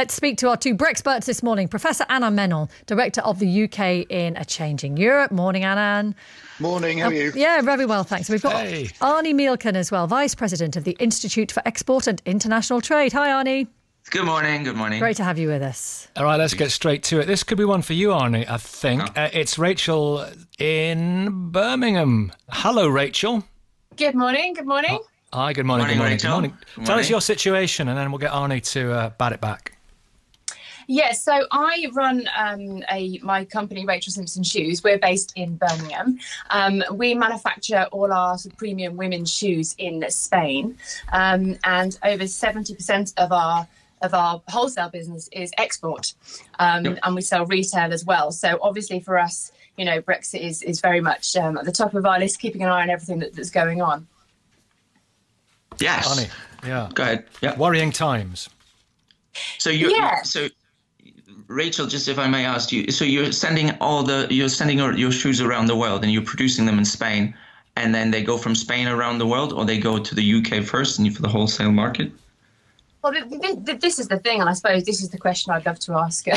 Let's speak to our two Brexperts this morning. Professor Anand Menon, Director of the UK in A Changing Europe. Morning, Anand. Morning, how are you? Yeah, very well, thanks. We've got hey. Arnie Mielken as well, Vice President of the Institute for Export and International Trade. Hi, Arnie. Good morning. Good morning. Great to have you with us. All right, let's get straight to it. This could be one for you, Arnie, I think. Oh. Uh, it's Rachel in Birmingham. Hello, Rachel. Good morning. Good morning. Hi, good morning. Morning, good morning. Rachel. Good morning. Good Tell us your situation and then we'll get Arnie to uh, bat it back. Yes, so I run um, a my company, Rachel Simpson Shoes. We're based in Birmingham. Um, we manufacture all our sort of premium women's shoes in Spain, um, and over seventy percent of our of our wholesale business is export, um, Yep. and we sell retail as well. So obviously for us, you know, Brexit is is very much um, at the top of our list, keeping an eye on everything that, that's going on. Yes. Arnie, yeah. Go ahead. Yeah. Worrying times. So you Yeah. so Rachel, just if I may ask you, so you're sending all the you're sending your, shoes around the world and you're producing them in Spain and then they go from Spain around the world or they go to the UK first and you for the wholesale market? Well, th- th- th- this is the thing, and I suppose this is the question I'd love to ask uh,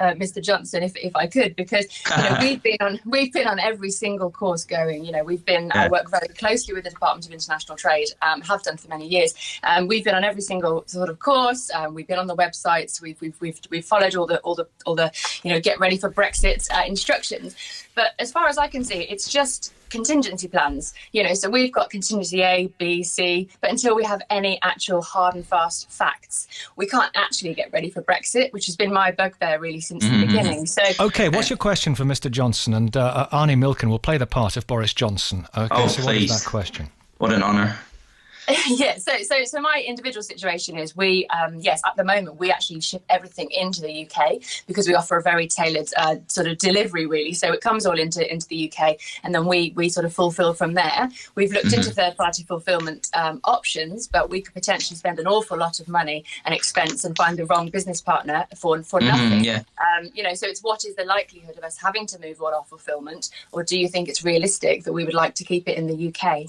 Mr. Johnson, if, if I could, because you know, we've been on we've been on every single course going. You know, we've been I Yeah. work very closely with the Department of International Trade, um, have done for many years. Um, we've been on every single sort of course. Um, we've been on the websites. We've, we've we've we've followed all the all the all the you know get ready for Brexit uh, instructions. But as far as I can see, it's just contingency plans. You know, so we've got contingency A, B, C, but until we have any actual hard and fast facts, we can't actually get ready for Brexit, which has been my bugbear really since the beginning. So Okay, what's your question for Mr. Johnson? And uh, uh, Arnie Mielken will play the part of Boris Johnson. Okay, Oh, so what is please. that question? What an honor. yeah, so so so my individual situation is we um, yes at the moment we actually ship everything into the UK because we offer a very tailored uh, sort of delivery really. So it comes all into into the UK and then we we sort of fulfil from there. We've looked into third party fulfillment um, options, but we could potentially spend an awful lot of money and expense and find the wrong business partner for for nothing. yeah. Um, you know, so it's what is the likelihood of us having to move all our fulfillment, or do you think it's realistic that we would like to keep it in the UK?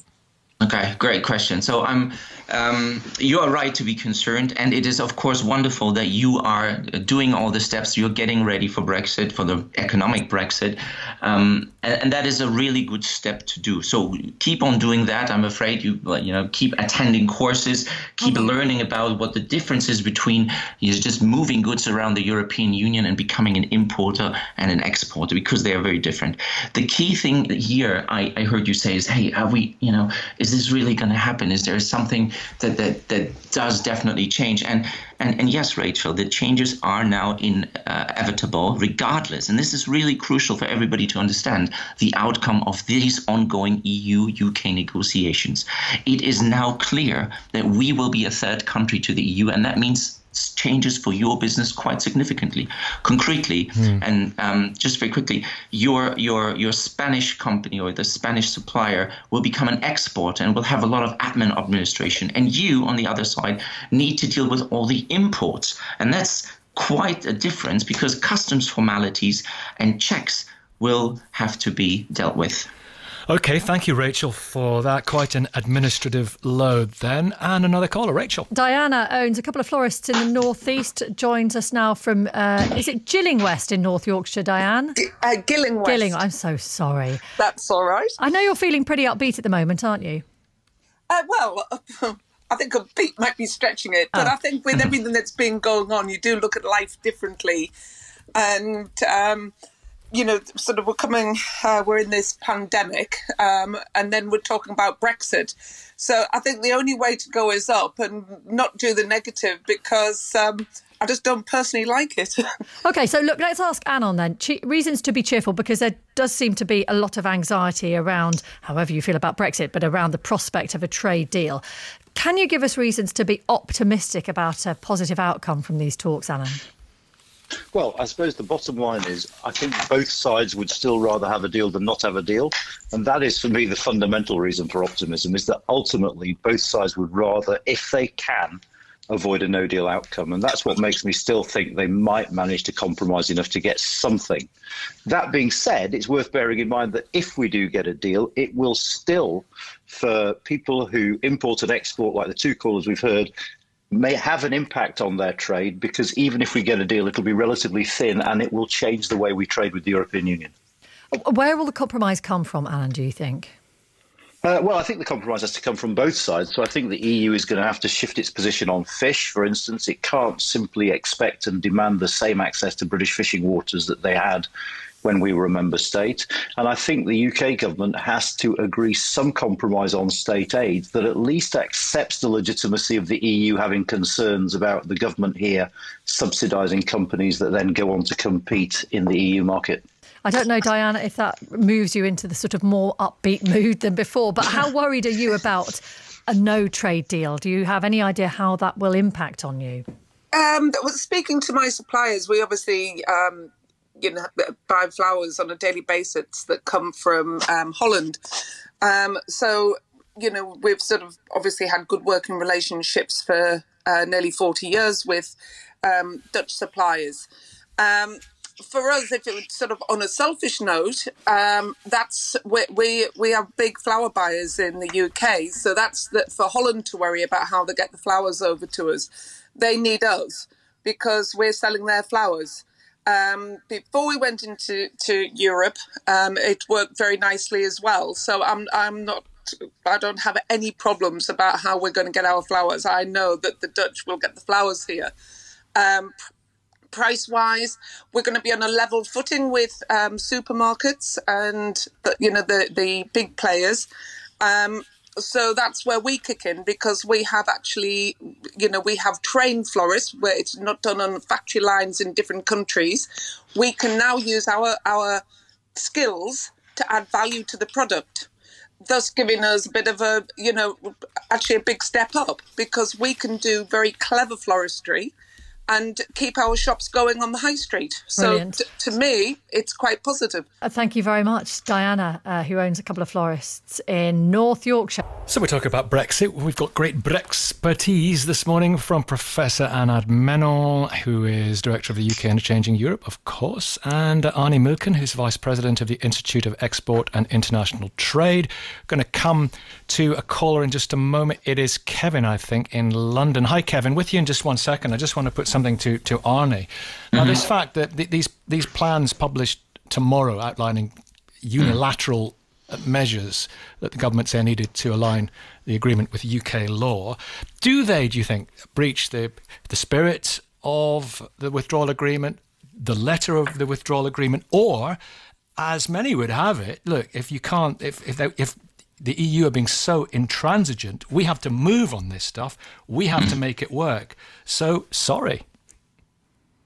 Okay, great question. So I'm, um, you are right to be concerned, and it is of course wonderful that you are doing all the steps. You're getting ready for Brexit, for the economic Brexit, um, and, and that is a really good step to do. So keep on doing that. I'm afraid you, you know, keep attending courses, keep learning about what the difference is between you know, just moving goods around the European Union and becoming an importer and an exporter because they are very different. The key thing here, I, I heard you say, is, hey, are we, you know, is this really going to happen? Is there something that that that does definitely change? And and and yes, Rachel, the changes are now uh, inevitable, regardless. And this is really crucial for everybody to understand the outcome of these ongoing EU-UK negotiations. It is now clear that we will be a third country to the EU, and that means changes for your business quite significantly. Concretely, and um, just very quickly, your your your Spanish company or the Spanish supplier will become an exporter and will have a lot of admin administration, and you on the other side need to deal with all the imports, and that's quite a difference because customs formalities and checks will have to be dealt with. Okay, thank you, Rachel, for that. Quite an administrative load then. And another caller, Rachel. Diana owns a couple of florists in the northeast. Joins us now from uh, is it Gilling West in North Yorkshire? Diane Uh, Gilling West. Gilling. I'm so sorry. That's all right. I know you're feeling pretty upbeat at the moment, aren't you? Uh, well, I think a beat might be stretching it, but Oh. I think with everything that's been going on, you do look at life differently. And, um, you know, sort of we're coming, uh, we're in this pandemic, um, and then we're talking about Brexit. So I think the only way to go is up and not do the negative because um, I just don't personally like it. Okay, so look, let's ask Anand then. Che- reasons to be cheerful because there does seem to be a lot of anxiety around, however you feel about Brexit, but around the prospect of a trade deal. Can you give us reasons to be optimistic about a positive outcome from these talks, Anand? Well, I suppose the bottom line is I think both sides would still rather have a deal than not have a deal. And that is, for me, the fundamental reason for optimism is that ultimately both sides would rather, if they can, avoid a no deal outcome. And that's what makes me still think they might manage to compromise enough to get something. That being said, it's worth bearing in mind that if we do get a deal, it will still, for people who import and export, like the two callers we've heard, may have an impact on their trade because even if we get a deal, it'll be relatively thin and it will change the way we trade with the European Union. Where will the compromise come from, Alan, do you think? Uh, well, I think the compromise has to come from both sides. So I think the EU is going to have to shift its position on fish, for instance. It can't simply expect and demand the same access to British fishing waters that they had when we were a member state. And I think the UK government has to agree some compromise on state aid that at least accepts the legitimacy of the EU having concerns about the government here subsidising companies that then go on to compete in the EU market. I don't know, Diana, if that moves you into the sort of more upbeat mood than before, but how worried are you about a no trade deal? Do you have any idea how that will impact on you? Um, speaking to my suppliers, we obviously um, you know buy flowers on a daily basis that come from um, Holland. Um, so you know we've sort of obviously had good working relationships for uh, nearly forty years with um, Dutch suppliers. Um, for us, if it was sort of on a selfish note, um, that's we, we we have big flower buyers in the UK, so that's that for Holland to worry about how they get the flowers over to us. They need us because we're selling their flowers. Um, before we went into to Europe, um, it worked very nicely as well. So I'm I'm not I don't have any problems about how we're going to get our flowers. I know that the Dutch will get the flowers here. Um, price wise, we're going to be on a level footing with um, supermarkets and the, you know the the big players. Um, so that's where we kick in because we have actually, you know, we have trained florists where it's not done on factory lines in different countries. We can now use our our skills to add value to the product thus giving us a bit of a, you know, actually a big step up because we can do very clever floristry and keep our shops going on the high street. So t- to me, it's quite positive. Uh, thank you very much, Diana, uh, who owns a couple of florists in North Yorkshire. So we're talking about Brexit. We've got great expertise this morning from Professor Anand Menon, who is Director of the UK in a Changing Europe, of course, and Arnie Mielken, who's Vice President of the Institute of Export and International Trade. Going to come to a caller in just a moment. It is Kevin, I think, in London. Hi, Kevin. With you in just one second. I just want to put some something to, to Arnie. Now, mm-hmm. this fact that th- these, these plans published tomorrow outlining unilateral mm. measures that the government say needed to align the agreement with UK law, do they, do you think, breach the, the spirit of the withdrawal agreement, the letter of the withdrawal agreement, or, as many would have it, look, if you can't, if, if, they, if the EU are being so intransigent, we have to move on this stuff, we have to make it work. So, sorry.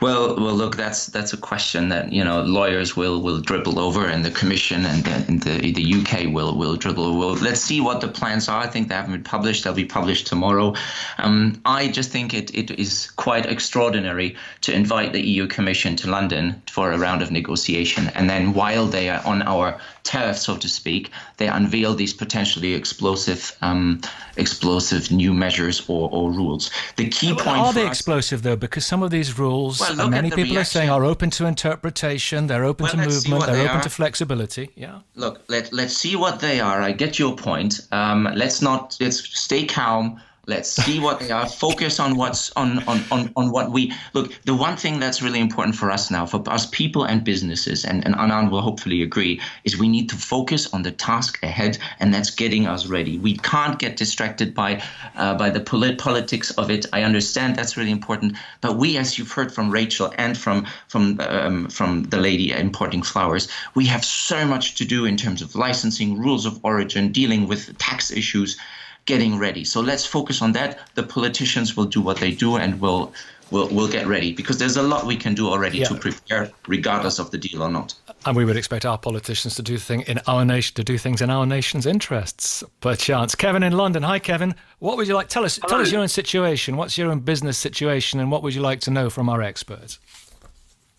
Well, well, look, that's that's a question that you know lawyers will will dribble over, and the Commission and the and the, the UK will will dribble. Will let's see what the plans are. I think they haven't been published. They'll be published tomorrow. Um, I just think it, it is quite extraordinary to invite the EU Commission to London for a round of negotiation, and then while they are on our turf, so to speak, they unveil these potentially explosive, um, explosive new measures or, or rules. The key point are they us, explosive though? Because some of these rules, well, many people reaction. are saying, are open to interpretation. They're open well, to movement. They're they open are. to flexibility. Yeah. Look, let let's see what they are. I get your point. Um, let's not let's stay calm Let's see what they are. Focus on what's on, on, on, on what we look. The one thing that's really important for us now, for us people and businesses, and, and Anand will hopefully agree, is we need to focus on the task ahead, and that's getting us ready. We can't get distracted by uh, by the polit- politics of it. I understand that's really important, but we, as you've heard from Rachel and from from um, from the lady importing flowers, we have so much to do in terms of licensing, rules of origin, dealing with tax issues getting ready. So let's focus on that. The politicians will do what they do and will will will get ready because there's a lot we can do already yeah. to prepare, regardless of the deal or not. And we would expect our politicians to do thing in our nation to do things in our nation's interests. Perchance, Kevin in London. Hi, Kevin. What would you like? Tell us. Hello. Tell us your own situation. What's your own business situation, and what would you like to know from our experts?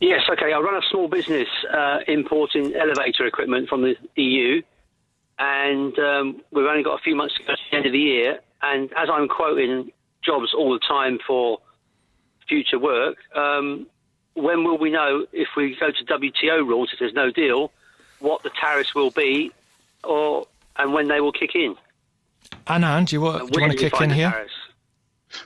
Yes. Okay. I run a small business uh, importing elevator equipment from the EU and um, we've only got a few months to go to the end of the year. And as I'm quoting jobs all the time for future work, um, when will we know if we go to WTO rules, if there's no deal, what the tariffs will be, or and when they will kick in? Anand, do you, want, do you want to kick in here? Tariffs?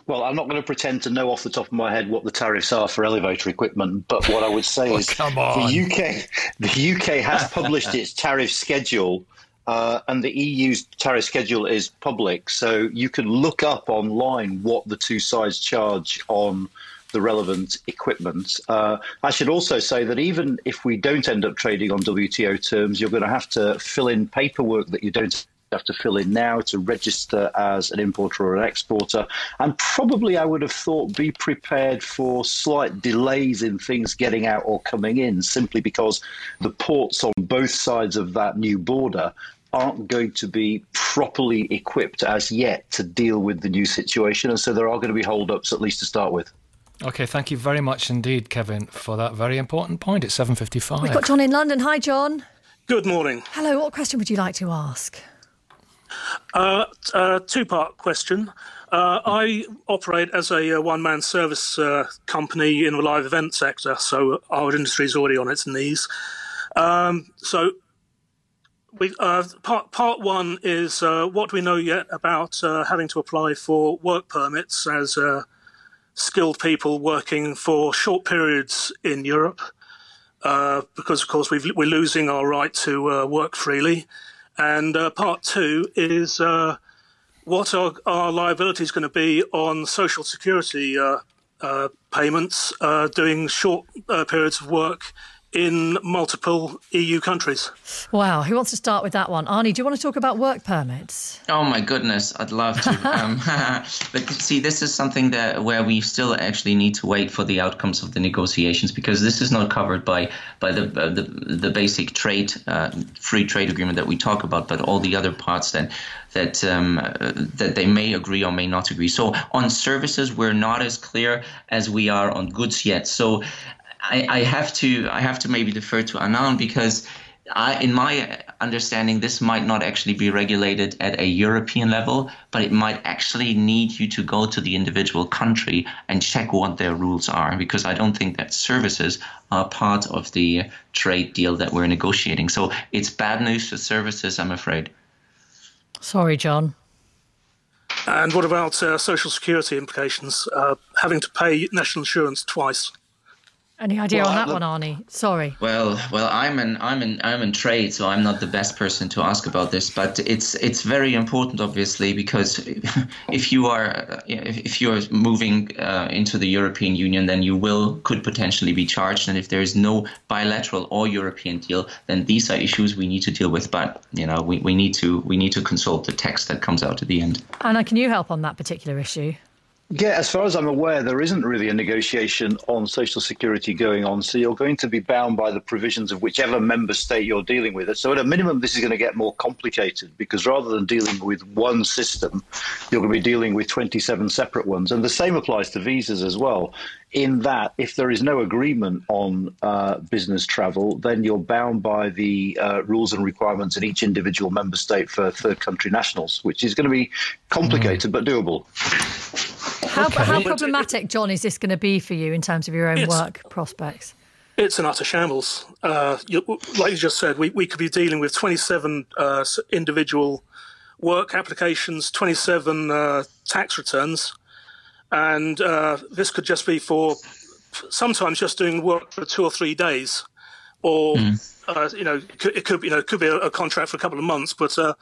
Well, I'm not going to pretend to know off the top of my head what the tariffs are for elevator equipment, but what I would say oh, is come on. the UK the UK has published its tariff schedule. Uh, and the EU's tariff schedule is public, so you can look up online what the two sides charge on the relevant equipment. Uh, I should also say that even if we don't end up trading on WTO terms, you're going to have to fill in paperwork that you don't have to fill in now to register as an importer or an exporter. And probably I would have thought be prepared for slight delays in things getting out or coming in, simply because the ports on both sides of that new border aren't going to be properly equipped as yet to deal with the new situation. And so there are going to be hold-ups, at least to start with. Okay, thank you very much indeed, Kevin, for that very important point. It's 7.55. We've got John in London. Hi, John. Good morning. Hello, what question would you like to ask? Uh, uh, two-part question. Uh, I operate as a uh, one-man service uh, company in the live event sector, so our industry is already on its knees. Um, so, we, uh, part part one is what we know yet about having to apply for work permits as skilled people working for short periods in Europe, because of course we are losing our right to work freely. And uh, part two is uh, what are our liabilities going to be on social security uh, uh payments uh, doing short uh, periods of work in multiple EU countries. Wow, who wants to start with that one? Arnie, do you want to talk about work permits? Oh my goodness, I'd love to. um, but see, this is something that where we still actually need to wait for the outcomes of the negotiations because this is not covered by by the uh, the, the basic trade uh, free trade agreement that we talk about, but all the other parts that that um, uh, that they may agree or may not agree. So on services, we're not as clear as we are on goods yet. So I, I have to I have to maybe defer to Anand because I, in my understanding, this might not actually be regulated at a European level, but it might actually need you to go to the individual country and check what their rules are, because I don't think that services are part of the trade deal that we're negotiating. So it's bad news for services, I'm afraid. Sorry, John. And what about uh, social security implications? Uh, having to pay national insurance twice? Any idea well, on that one, Arnie? Sorry. Well, well, I'm in, I'm in, I'm in trade, so I'm not the best person to ask about this. But it's, it's very important, obviously, because if you are, if you are moving uh, into the European Union, then you will could potentially be charged. And if there is no bilateral or European deal, then these are issues we need to deal with. But you know, we, we need to, we need to consult the text that comes out at the end. Anand, can you help on that particular issue? Yeah, as far as I'm aware, there isn't really a negotiation on social security going on. So you're going to be bound by the provisions of whichever member state you're dealing with. So at a minimum, this is going to get more complicated because rather than dealing with one system, you're going to be dealing with 27 separate ones. And the same applies to visas as well. In that, if there is no agreement on uh, business travel, then you're bound by the uh, rules and requirements in each individual member state for third country nationals, which is going to be complicated mm. but doable. How, okay. how problematic, John, is this going to be for you in terms of your own it's, work prospects? It's an utter shambles. Uh, you, like you just said, we, we could be dealing with 27 uh, individual work applications, 27 uh, tax returns, and uh, this could just be for sometimes just doing work for two or three days, or mm. you know, it could, it could, you know it could be a, a, contract for a couple of months, but uh,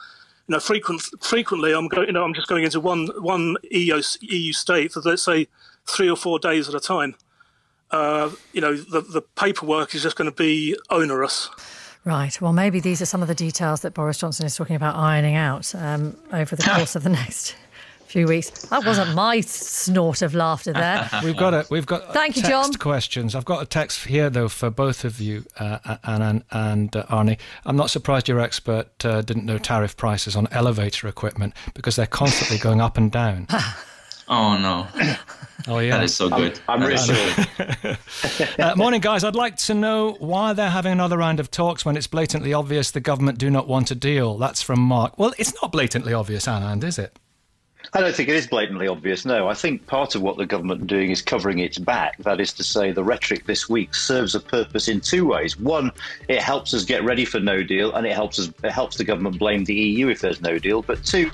you know, frequent, frequently I'm going, you know, I'm just going into one one EU, EU state for let's say three or four days at a time. Uh, you know, the the paperwork is just going to be onerous. Right. Well, maybe these are some of the details that Boris Johnson is talking about ironing out um, over the course of the next few weeks. That wasn't my snort of laughter there. we've got a we've got thank you, John. Questions. I've got a text here though for both of you, uh, and and uh, Arnie. I'm not surprised your expert uh, didn't know tariff prices on elevator equipment because they're constantly going up and down. oh no. Oh yeah, that is so good. I'm, I'm really uh, morning, guys. I'd like to know why they're having another round of talks when it's blatantly obvious the government do not want a deal. That's from Mark. Well, it's not blatantly obvious, Anand, is it? I don't think it is blatantly obvious. No, I think part of what the government are doing is covering its back. That is to say, the rhetoric this week serves a purpose in two ways. One, it helps us get ready for no deal, and it helps us it helps the government blame the EU if there's no deal. But two,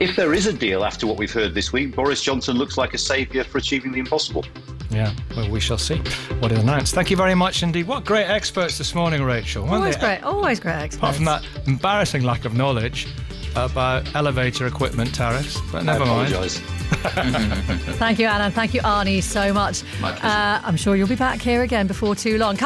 if there is a deal after what we've heard this week, Boris Johnson looks like a saviour for achieving the impossible. Yeah, well, we shall see what is announced. Thank you very much indeed. What great experts this morning, Rachel. Always great, always great experts. Apart from that embarrassing lack of knowledge about elevator equipment tariffs, but never I mind. Thank you, Anand. Thank you, Arnie, so much. My. Uh, I'm sure you'll be back here again before too long.